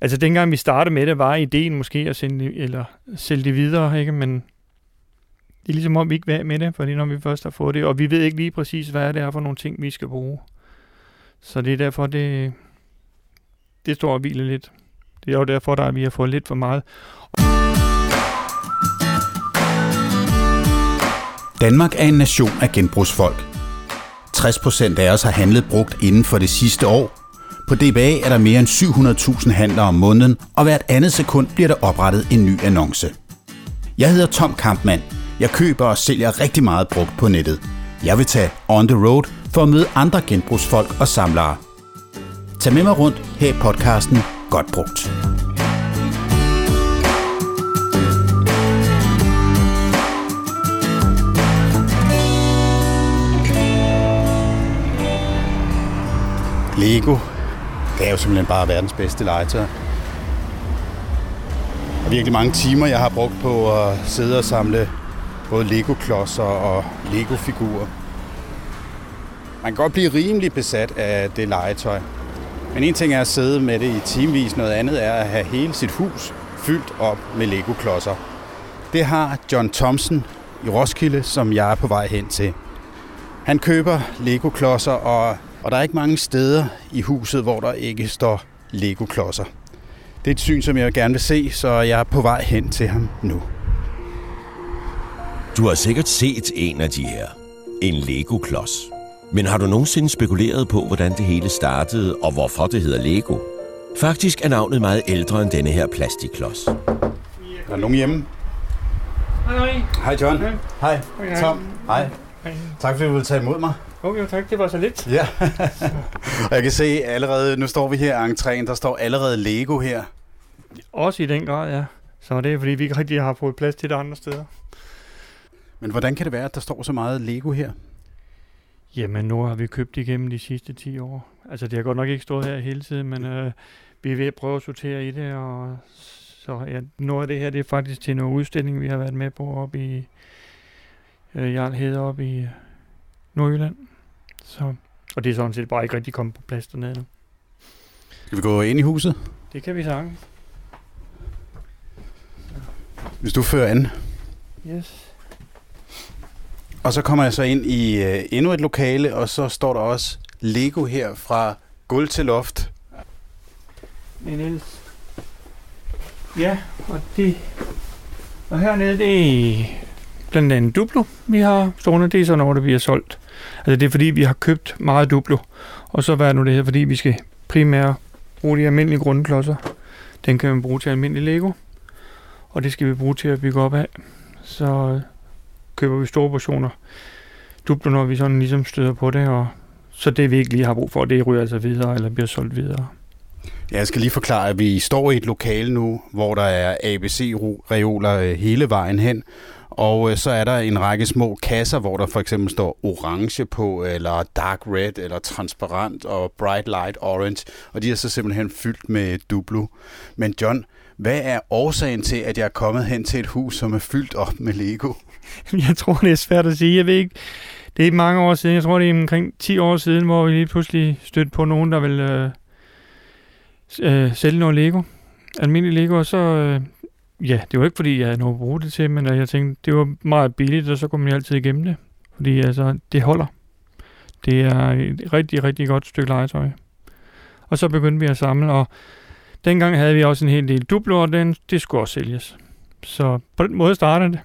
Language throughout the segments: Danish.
Altså dengang vi startede med det, var ideen måske at sende, eller sælge det videre, ikke? men det er ligesom om, vi ikke vil med det, fordi når vi først har fået det, og vi ved ikke lige præcis, hvad det er for nogle ting, vi skal bruge. Så det er derfor, det, det står og hviler lidt. Det er jo derfor, der, vi har fået lidt for meget. Danmark er en nation af genbrugsfolk. 60% af os har handlet brugt inden for det sidste år. På DBA er der mere end 700.000 handler om måneden, og hvert andet sekund bliver der oprettet en ny annonce. Jeg hedder Tom Kampmann. Jeg køber og sælger rigtig meget brugt på nettet. Jeg vil tage on the road for at møde andre genbrugsfolk og samlere. Tag med mig rundt her i podcasten Godt Brugt. Lego, det er jo simpelthen bare verdens bedste legetøj. Og virkelig mange timer, jeg har brugt på at sidde og samle både Lego-klodser og Lego-figurer. Man kan godt blive rimelig besat af det legetøj. Men en ting er at sidde med det i timevis, noget andet er at have hele sit hus fyldt op med Lego-klodser. Det har John Thompson i Roskilde, som jeg er på vej hen til. Han køber Lego-klodser, og, og der er ikke mange steder i huset, hvor der ikke står Lego-klodser. Det er et syn, som jeg gerne vil se, så jeg er på vej hen til ham nu. Du har sikkert set en af de her. En Lego-klods. Men har du nogensinde spekuleret på, hvordan det hele startede, og hvorfor det hedder Lego? Faktisk er navnet meget ældre end denne her plastikklods. Er der nogen hjemme? Hej. Hej John. Hej. Hej. Tom. Hej. Hej. Tak fordi du ville tage imod mig. Okay, tak. Det var så lidt. Ja. og jeg kan se allerede, nu står vi her i entréen, der står allerede Lego her. Også i den grad, ja. Så det er, fordi vi ikke rigtig har fået plads til det andre steder. Men hvordan kan det være, at der står så meget Lego her? Jamen, nu har vi købt igennem de sidste 10 år. Altså, det har godt nok ikke stået her hele tiden, men øh, vi er ved at prøve at sortere i det, og så ja, noget af det her, det er faktisk til nogle udstilling, vi har været med på op i øh, Jarl Hede op i Nordjylland. Så, og det er sådan set bare ikke rigtig kommet på plads dernede nu. Skal vi gå ind i huset? Det kan vi sange. Hvis du fører an. Yes. Og så kommer jeg så ind i øh, endnu et lokale, og så står der også Lego her fra gulv til loft. Niels. Ja, og det... Og hernede, det blandt andet Duplo, vi har stående. Det er sådan noget, der bliver solgt. Altså det er fordi, vi har købt meget Duplo. Og så hvad er nu det her, fordi vi skal primært bruge de almindelige grundklodser. Den kan man bruge til almindelig Lego. Og det skal vi bruge til at bygge op af. Så øh, køber vi store portioner Duplo, når vi sådan ligesom støder på det. Og så det vi ikke lige har brug for, det ryger altså videre eller bliver solgt videre. Ja, jeg skal lige forklare, at vi står i et lokale nu, hvor der er ABC-reoler øh, hele vejen hen. Og øh, så er der en række små kasser, hvor der for eksempel står orange på, eller dark red, eller transparent, og bright light orange. Og de er så simpelthen fyldt med Duplo. Men John, hvad er årsagen til, at jeg er kommet hen til et hus, som er fyldt op med Lego? Jeg tror, det er svært at sige. Jeg ved ikke, det er mange år siden. Jeg tror, det er omkring 10 år siden, hvor vi lige pludselig stødte på nogen, der vil øh, øh, sælge noget Lego. Almindelig Lego, og så... Øh, ja, det var ikke, fordi jeg noget at bruge det til, men jeg tænkte, det var meget billigt, og så kunne man jo altid igennem det. Fordi altså, det holder. Det er et rigtig, rigtig godt stykke legetøj. Og så begyndte vi at samle, og dengang havde vi også en hel del duplo, og den, det skulle også sælges. Så på den måde startede det.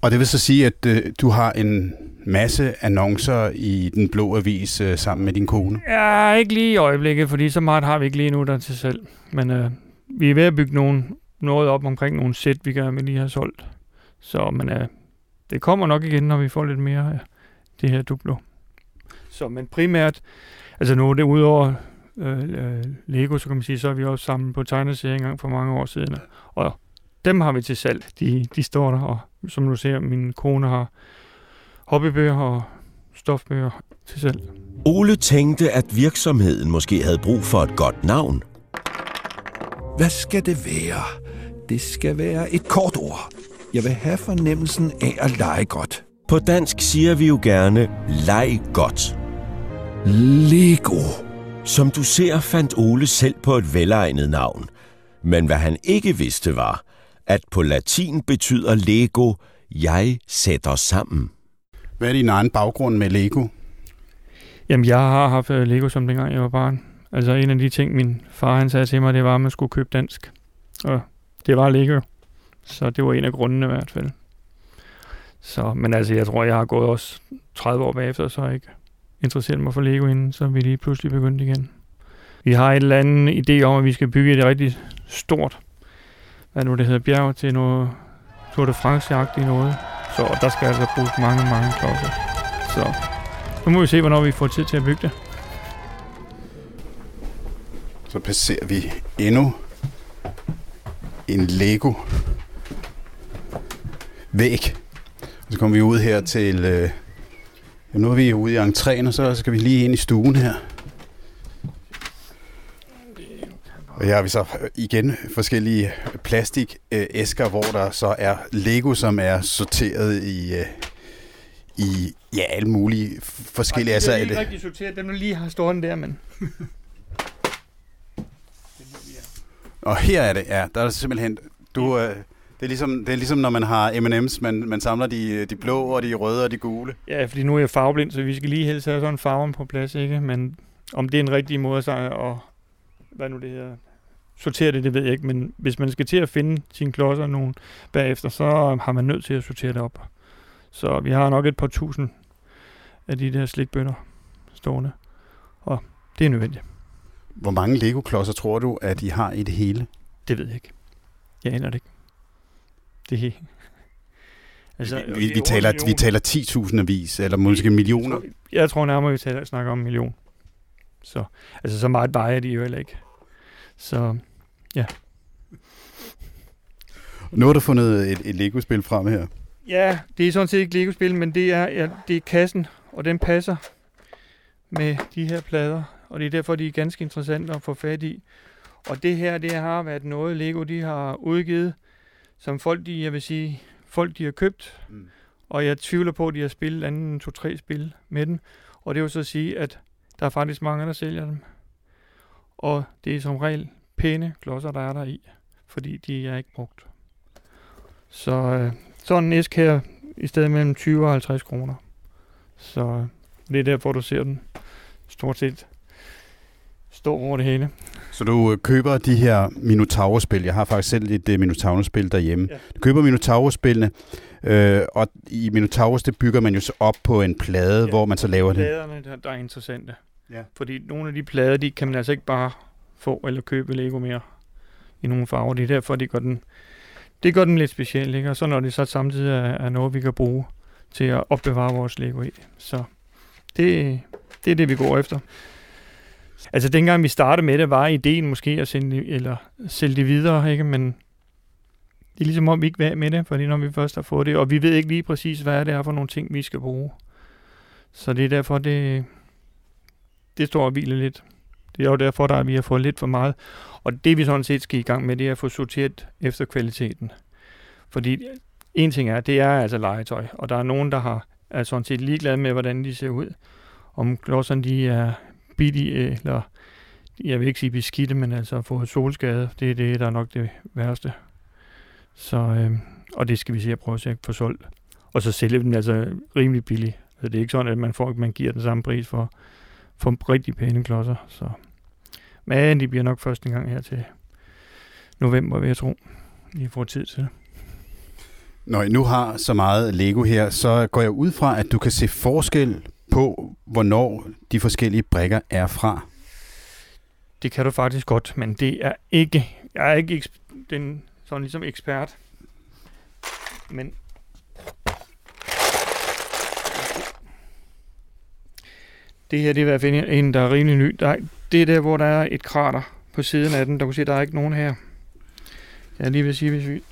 Og det vil så sige, at øh, du har en masse annoncer i den blå avis øh, sammen med din kone? Ja, ikke lige i øjeblikket, fordi så meget har vi ikke lige nu der til selv. Men øh, vi er ved at bygge nogen, noget op omkring nogle sæt, vi gerne vil lige have solgt. Så men, øh, det kommer nok igen, når vi får lidt mere af det her duplo. Så men primært, altså nu er det udover øh, øh, Lego, så kan man sige, så har vi også sammen på tegneserier engang for mange år siden. Og dem har vi til salg. De, de står der, og som du ser, min kone har hobbybøger og stofbøger til salg. Ole tænkte, at virksomheden måske havde brug for et godt navn. Hvad skal det være? Det skal være et kort ord. Jeg vil have fornemmelsen af at lege godt. På dansk siger vi jo gerne, leg godt. Lego. Som du ser, fandt Ole selv på et velegnet navn. Men hvad han ikke vidste var, at på latin betyder Lego, jeg sætter sammen. Hvad er din egen baggrund med Lego? Jamen, jeg har haft øh, Lego som dengang jeg var barn. Altså, en af de ting, min far han sagde til mig, det var, at man skulle købe dansk. Og det var Lego. Så det var en af grundene i hvert fald. Så, men altså, jeg tror, jeg har gået også 30 år bagefter, så jeg ikke interesseret mig for Lego inden, så vi lige pludselig begyndte igen. Vi har et eller andet idé om, at vi skal bygge et rigtig stort, hvad nu det hedder, bjerg til noget Tour de France-agtigt noget. Så der skal altså bruges mange, mange klodser. Så nu må vi se, hvornår vi får tid til at bygge det. Så passerer vi endnu en Lego væg. Og så kommer vi ud her til... Øh, ja, nu er vi ude i entréen, og så skal vi lige ind i stuen her. Og her har vi så øh, igen forskellige plastikæsker, hvor der så er Lego, som er sorteret i, øh, i ja, alle mulige forskellige... Altså, Altså, det er ikke rigtig sorteret, dem der lige har stået der, men og her er det, ja, der er simpelthen... Du, øh, det, er ligesom, det er ligesom, når man har M&M's, man, man samler de, øh, de blå og de røde og de gule. Ja, fordi nu er jeg farveblind, så vi skal lige helst have sådan farven på plads, ikke? Men om det er en rigtig måde at, at, hvad nu det hedder, sortere det, det ved jeg ikke, men hvis man skal til at finde sine klodser nogen bagefter, så har man nødt til at sortere det op. Så vi har nok et par tusind af de der slikbønder stående, og det er nødvendigt. Hvor mange Lego-klodser tror du, at I har i det hele? Det ved jeg ikke. Jeg aner det ikke. Det er Altså, vi, det vi, vi, taler, vi taler 10.000 avis, eller måske millioner. Jeg tror nærmere, vi taler, snakker om en million. Så, altså, så meget vejer de jo heller ikke. Så Nu har du fundet et, et Lego-spil frem her. ja, det er sådan set ikke Lego-spil, men det er, ja, det er kassen, og den passer med de her plader. Og det er derfor, de er ganske interessante at få fat i. Og det her, det har været noget, Lego de har udgivet, som folk, de, jeg vil sige, folk de har købt, Mm. Og jeg tvivler på, at de har spillet anden end to-tre spil med dem. Og det vil så sige, at der er faktisk mange, der sælger dem. Og det er som regel pæne klodser, der er der i, fordi de er ikke brugt. Så øh, sådan en æsk her, i stedet mellem 20 og 50 kroner. Så øh, det er derfor, du ser den stort set stå over det hele. Så du øh, køber de her Minotaur-spil. Jeg har faktisk selv et uh, Minotaur-spil derhjemme. Ja. Du køber Minotaur-spillene, øh, og i Minotaurus, det bygger man jo så op på en plade, Ja. hvor man så laver det. Pladerne, der, der er interessante. Ja. Fordi nogle af de plader, de kan man altså ikke bare få eller købe Lego mere i nogle farver. Det er derfor, de gør den, det gør den lidt speciel. Ikke? Og så når det så samtidig er, er noget, vi kan bruge til at opbevare vores Lego i. Så det, det er det, vi går efter. Altså dengang vi startede med det, var ideen måske at sende eller sælge det videre, ikke? men det er ligesom om, vi ikke vil med det, fordi når vi først har fået det, og vi ved ikke lige præcis, hvad det er for nogle ting, vi skal bruge. Så det er derfor, det, det står og hviler lidt. Det er jo derfor, der, vi har fået lidt for meget. Og det vi sådan set skal i gang med, det er at få sorteret efter kvaliteten. Fordi en ting er, det er altså legetøj, og der er nogen, der har, er sådan set ligeglade med, hvordan de ser ud. Om klodserne de er billige, øh, eller jeg vil ikke sige beskidte, men altså få solskade, det er det, der er nok det værste. Så, øh, og det skal vi se at prøve at få solgt. Og så sælge dem altså rimelig billigt. Så det er ikke sådan, at man, får, man giver den samme pris for, for rigtig pæne klodser. Så. Men de bliver nok først en gang her til november, vil jeg tro. I får tid til det. Når I nu har så meget Lego her, så går jeg ud fra, at du kan se forskel på, hvornår de forskellige brikker er fra. Det kan du faktisk godt, men det er ikke, jeg er ikke den sådan ligesom ekspert. Men det her det er i hvert fald en, der er rimelig ny. Der er, det er der, hvor der er et krater på siden af den. Der kan se, der er ikke nogen her. Jeg lige at sige, hvis vi.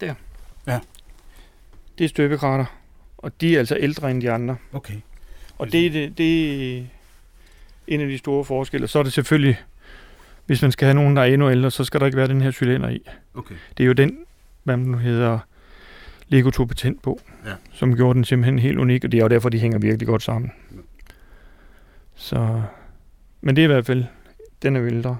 Der. Ja. Det er støbekrater. Og de er altså ældre end de andre. Okay. Og det er, det, det er en af de store forskelle. Så er det selvfølgelig, hvis man skal have nogen, der er endnu ældre, så skal der ikke være den her cylinder i. Okay. Det er jo den, hvad man nu hedder, Lego tog patent på, Ja. som gjorde den simpelthen helt unik, og det er jo derfor, de hænger virkelig godt sammen. Så, men det er i hvert fald, den er ældre.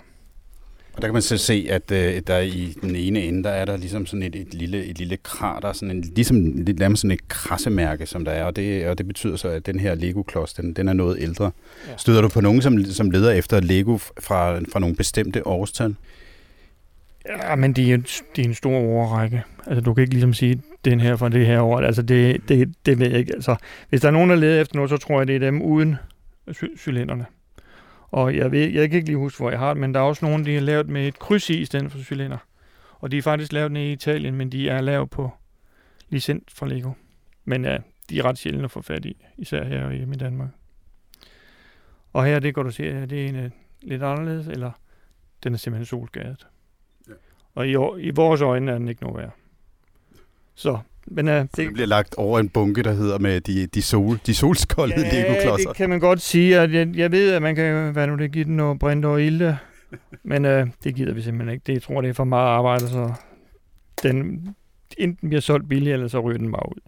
Og der kan man så se, at øh, der i den ene ende, der er der ligesom sådan et, et, lille, et lille krater, sådan en, ligesom lidt nærmest sådan et krassemærke, som der er, og det, og det betyder så, at den her Lego-klods, den, den er noget ældre. Ja. Støder du på nogen, som, som leder efter Lego fra, fra nogle bestemte årstal? Ja, men det er, det er en stor overrække. Altså, du kan ikke ligesom sige, den her fra det her år. Altså, det, det, det ved jeg ikke. Altså, hvis der er nogen, der leder efter noget, så tror jeg, det er dem uden cylinderne. Og jeg, ved, jeg kan ikke lige huske, hvor jeg har det, men der er også nogen, de har lavet med et kryds i, i stedet for cylinder. Og de er faktisk lavet nede i Italien, men de er lavet på licens fra Lego. Men ja, de er ret sjældne at få fat i, især her i Danmark. Og her, det går du se, det er en øh, lidt anderledes, eller den er simpelthen solskadet. Ja. Og i, i vores øjne er den ikke noget værd. Så men, uh, det, det bliver lagt over en bunke, der hedder med de, de, sol, de solskoldede ja, Lego-klodser. det kan man godt sige. At jeg, jeg ved, at man kan hvad nu, det give den noget brint og ilde, men uh, det gider vi simpelthen ikke. Det jeg tror det er for meget arbejde, så den enten bliver solgt billigt, eller så ryger den bare ud.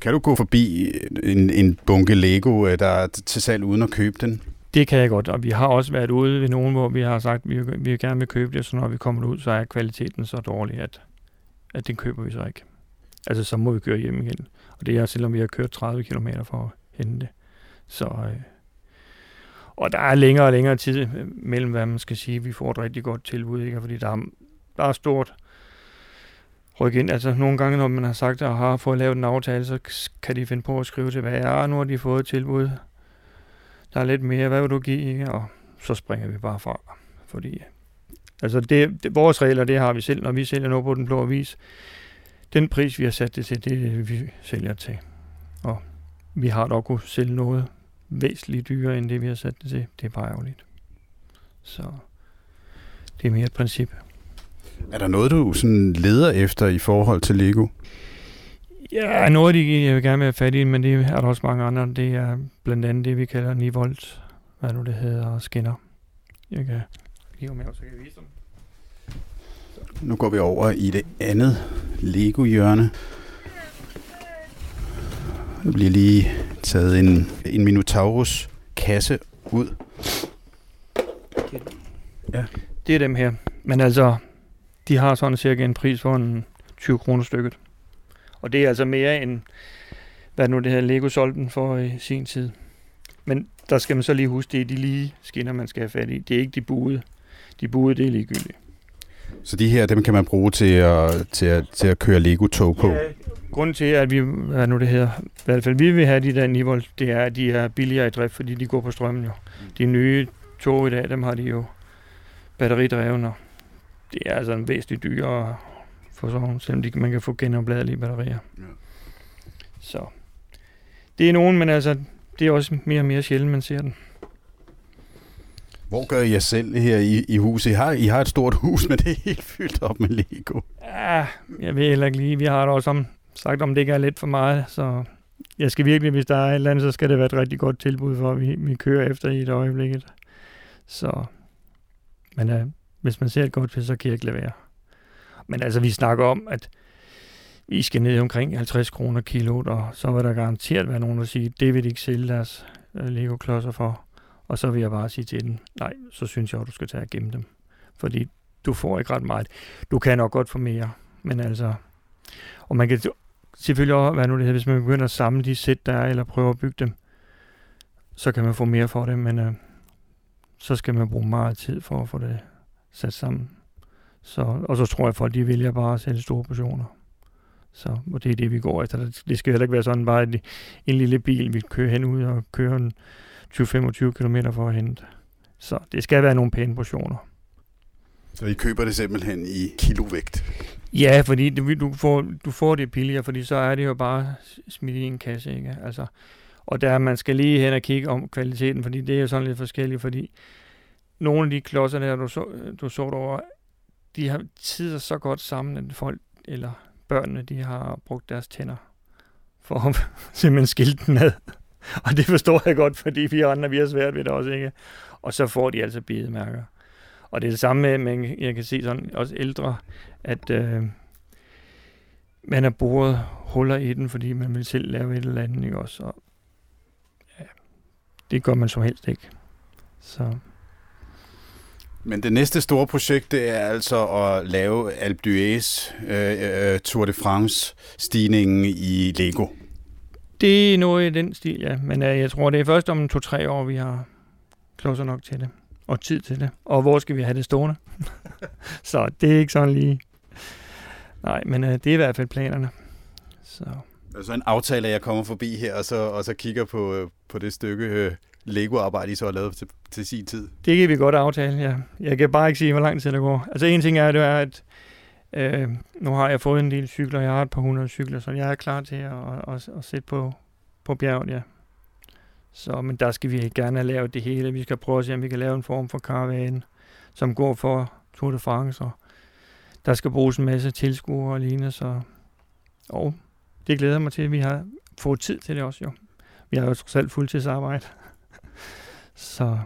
Kan du gå forbi en, en bunke Lego, øh, der er til salg uden at købe den? Det kan jeg godt, og vi har også været ude ved nogen, hvor vi har sagt, at vi, vi gerne vil købe det, så når vi kommer ud, så er kvaliteten så dårlig, at, at den køber vi så ikke. Altså, så må vi køre hjem igen. Og det er, selvom vi har kørt 30 km for at hente det. Så, øh, og der er længere og længere tid øh, mellem, hvad man skal sige. Vi får et rigtig godt tilbud, ikke? fordi der er, der er stort ryk ind. Altså nogle gange, når man har sagt, at har fået lavet en aftale, så kan de finde på at skrive til, hvad er, nu har de fået et tilbud. Der er lidt mere, hvad vil du give? Ikke? Og så springer vi bare fra. Fordi øh, altså det, det, vores regler, det har vi selv, når vi sælger noget på den blå avis den pris, vi har sat det til, det er det, vi sælger til. Og vi har dog kunne sælge noget væsentligt dyrere, end det, vi har sat det til. Det er bare ærgerligt. Så det er mere et princip. Er der noget, du sådan leder efter i forhold til Lego? Ja, noget af det, jeg vil gerne være fat i, men det er der også mange andre. Det er blandt andet det, vi kalder 9 volt, hvad nu det hedder, skinner. Jeg kan lige med, så kan jeg vise dem. Nu går vi over i det andet Lego-hjørne. Der bliver lige taget en, en Minotaurus kasse ud. Ja. Det er dem her. Men altså, de har sådan cirka en pris for en 20 kroner stykket. Og det er altså mere end, hvad nu det her Lego solgte den for i sin tid. Men der skal man så lige huske, det er de lige skinner, man skal have fat i. Det er ikke de buede. De buede, det er ligegyldigt. Så de her, dem kan man bruge til at, til at, til at køre Lego-tog på? Ja, grunden til, at vi, hvad nu det hedder, i hvert fald vi vil have de der 9 volt, det er, at de er billigere i drift, fordi de går på strømmen jo. De nye tog i dag, dem har de jo batteridrevne, det er altså en væsentlig dyrere for sådan, selvom de, man kan få genopladelige batterier. Ja. Så det er nogen, men altså, det er også mere og mere sjældent, man ser den. Hvor gør I jer selv her i, i huset? I har, I har et stort hus, men det er helt fyldt op med Lego. Ja, jeg ved heller ikke lige. Vi har det også om, sagt, om det ikke er lidt for meget, så jeg skal virkelig, hvis der er et eller andet, så skal det være et rigtig godt tilbud for, at vi, vi kører efter i et øjeblik. Så, men uh, hvis man ser et godt så kan jeg ikke lade være. Men altså, vi snakker om, at vi skal ned omkring 50 kroner kilo, og så vil der garanteret være nogen, der siger, det vil de ikke sælge deres Lego-klodser for. Og så vil jeg bare sige til den, nej, så synes jeg, at du skal tage og gemme dem. Fordi du får ikke ret meget. Du kan nok godt få mere, men altså... Og man kan selvfølgelig også, hvad nu det hedder, hvis man begynder at samle de sæt, der er, eller prøve at bygge dem, så kan man få mere for det, men øh, så skal man bruge meget tid for at få det sat sammen. Så, og så tror jeg, at folk de vælger bare at sælge store portioner. Så og det er det, vi går efter. Det skal heller ikke være sådan bare en, en lille bil, vi kører hen ud og kører en 20-25 km for at hente. Så det skal være nogle pæne portioner. Så I køber det simpelthen i kilovægt? Ja, fordi du, du, får, du får det billigere, fordi så er det jo bare smidt i en kasse. Ikke? Altså, og der man skal lige hen og kigge om kvaliteten, fordi det er jo sådan lidt forskelligt, fordi nogle af de klodser der, du så, du så over, de har tider så godt sammen, at folk eller børnene, de har brugt deres tænder for at simpelthen skilte den ad. Og det forstår jeg godt, fordi vi andre, vi har svært ved det også, ikke? Og så får de altså bidemærker. Og det er det samme med, men jeg kan se sådan også ældre, at øh, man har boret huller i den, fordi man vil selv lave et eller andet, ikke også? Og, ja, det gør man som helst ikke. Så Men det næste store projekt, det er altså at lave Alpe d'Huez øh, øh, Tour de France stigningen i Lego det er noget i den stil, ja. Men øh, jeg tror, det er først om to-tre år, vi har klodser nok til det. Og tid til det. Og hvor skal vi have det stående? så det er ikke sådan lige... Nej, men øh, det er i hvert fald planerne. Så Altså en aftale, at jeg kommer forbi her, og så, og så kigger på, øh, på det stykke øh, Lego-arbejde, I så har lavet til, til sin tid. det kan vi godt aftale, ja. Jeg kan bare ikke sige, hvor lang tid det går. Altså en ting er, det er, at øh, nu har jeg fået en del cykler. Jeg har et par hundrede cykler, så jeg er klar til at, at, at, at sætte på, på bjerget, ja. Så, men der skal vi gerne have lavet det hele. Vi skal prøve at se, om vi kan lave en form for karavane, som går for Tour de France. Og der skal bruges en masse tilskuere og lignende, så og det glæder mig til. Vi har fået tid til det også, jo. Vi har jo trods alt fuldtidsarbejde. så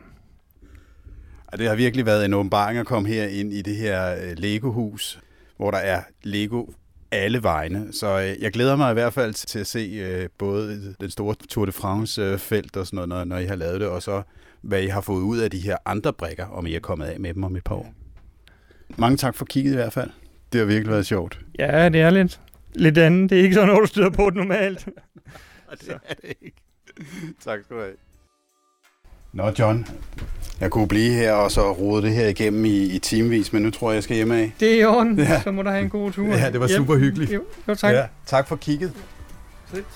Ja, det har virkelig været en åbenbaring at komme her ind i det her øh, Lego-hus, hvor der er Lego alle vegne. Så øh, jeg glæder mig i hvert fald til at se øh, både den store Tour de France-felt og sådan noget, når, når I har lavet det, og så hvad I har fået ud af de her andre brikker, om I er kommet af med dem om et par år. Mange tak for kigget i hvert fald. Det har virkelig været sjovt. ja, det er lidt, lidt andet. Det er ikke sådan noget, du støder på det normalt. det er det ikke. tak skal du have. Nå John, jeg kunne blive her og så rode det her igennem i, i timevis, men nu tror jeg, jeg skal hjem af. Det er i orden. Ja. Ja. Så må du have en god tur. Ja, det var super hyggeligt. Jo, jo tak. Ja, tak for kigget. Fedt.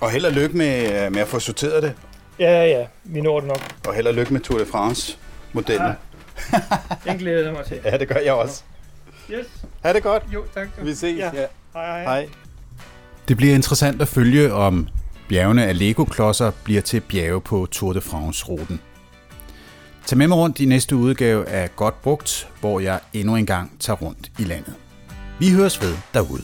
Og held og lykke med, øh, med at få sorteret det. Ja, ja. Vi når det nok. Og held og lykke med Tour de France-modellen. Den glæder jeg mig til. Ja, det gør jeg også. Yes. Ha' det godt. Jo, tak. Vi ses. Ja. Ja. Hej, hej. Hej. Det bliver interessant at følge, om bjergene af Lego-klodser bliver til bjerge på Tour de France-ruten. Tag med mig rundt i næste udgave af Godt Brugt, hvor jeg endnu en gang tager rundt i landet. Vi høres ved derude.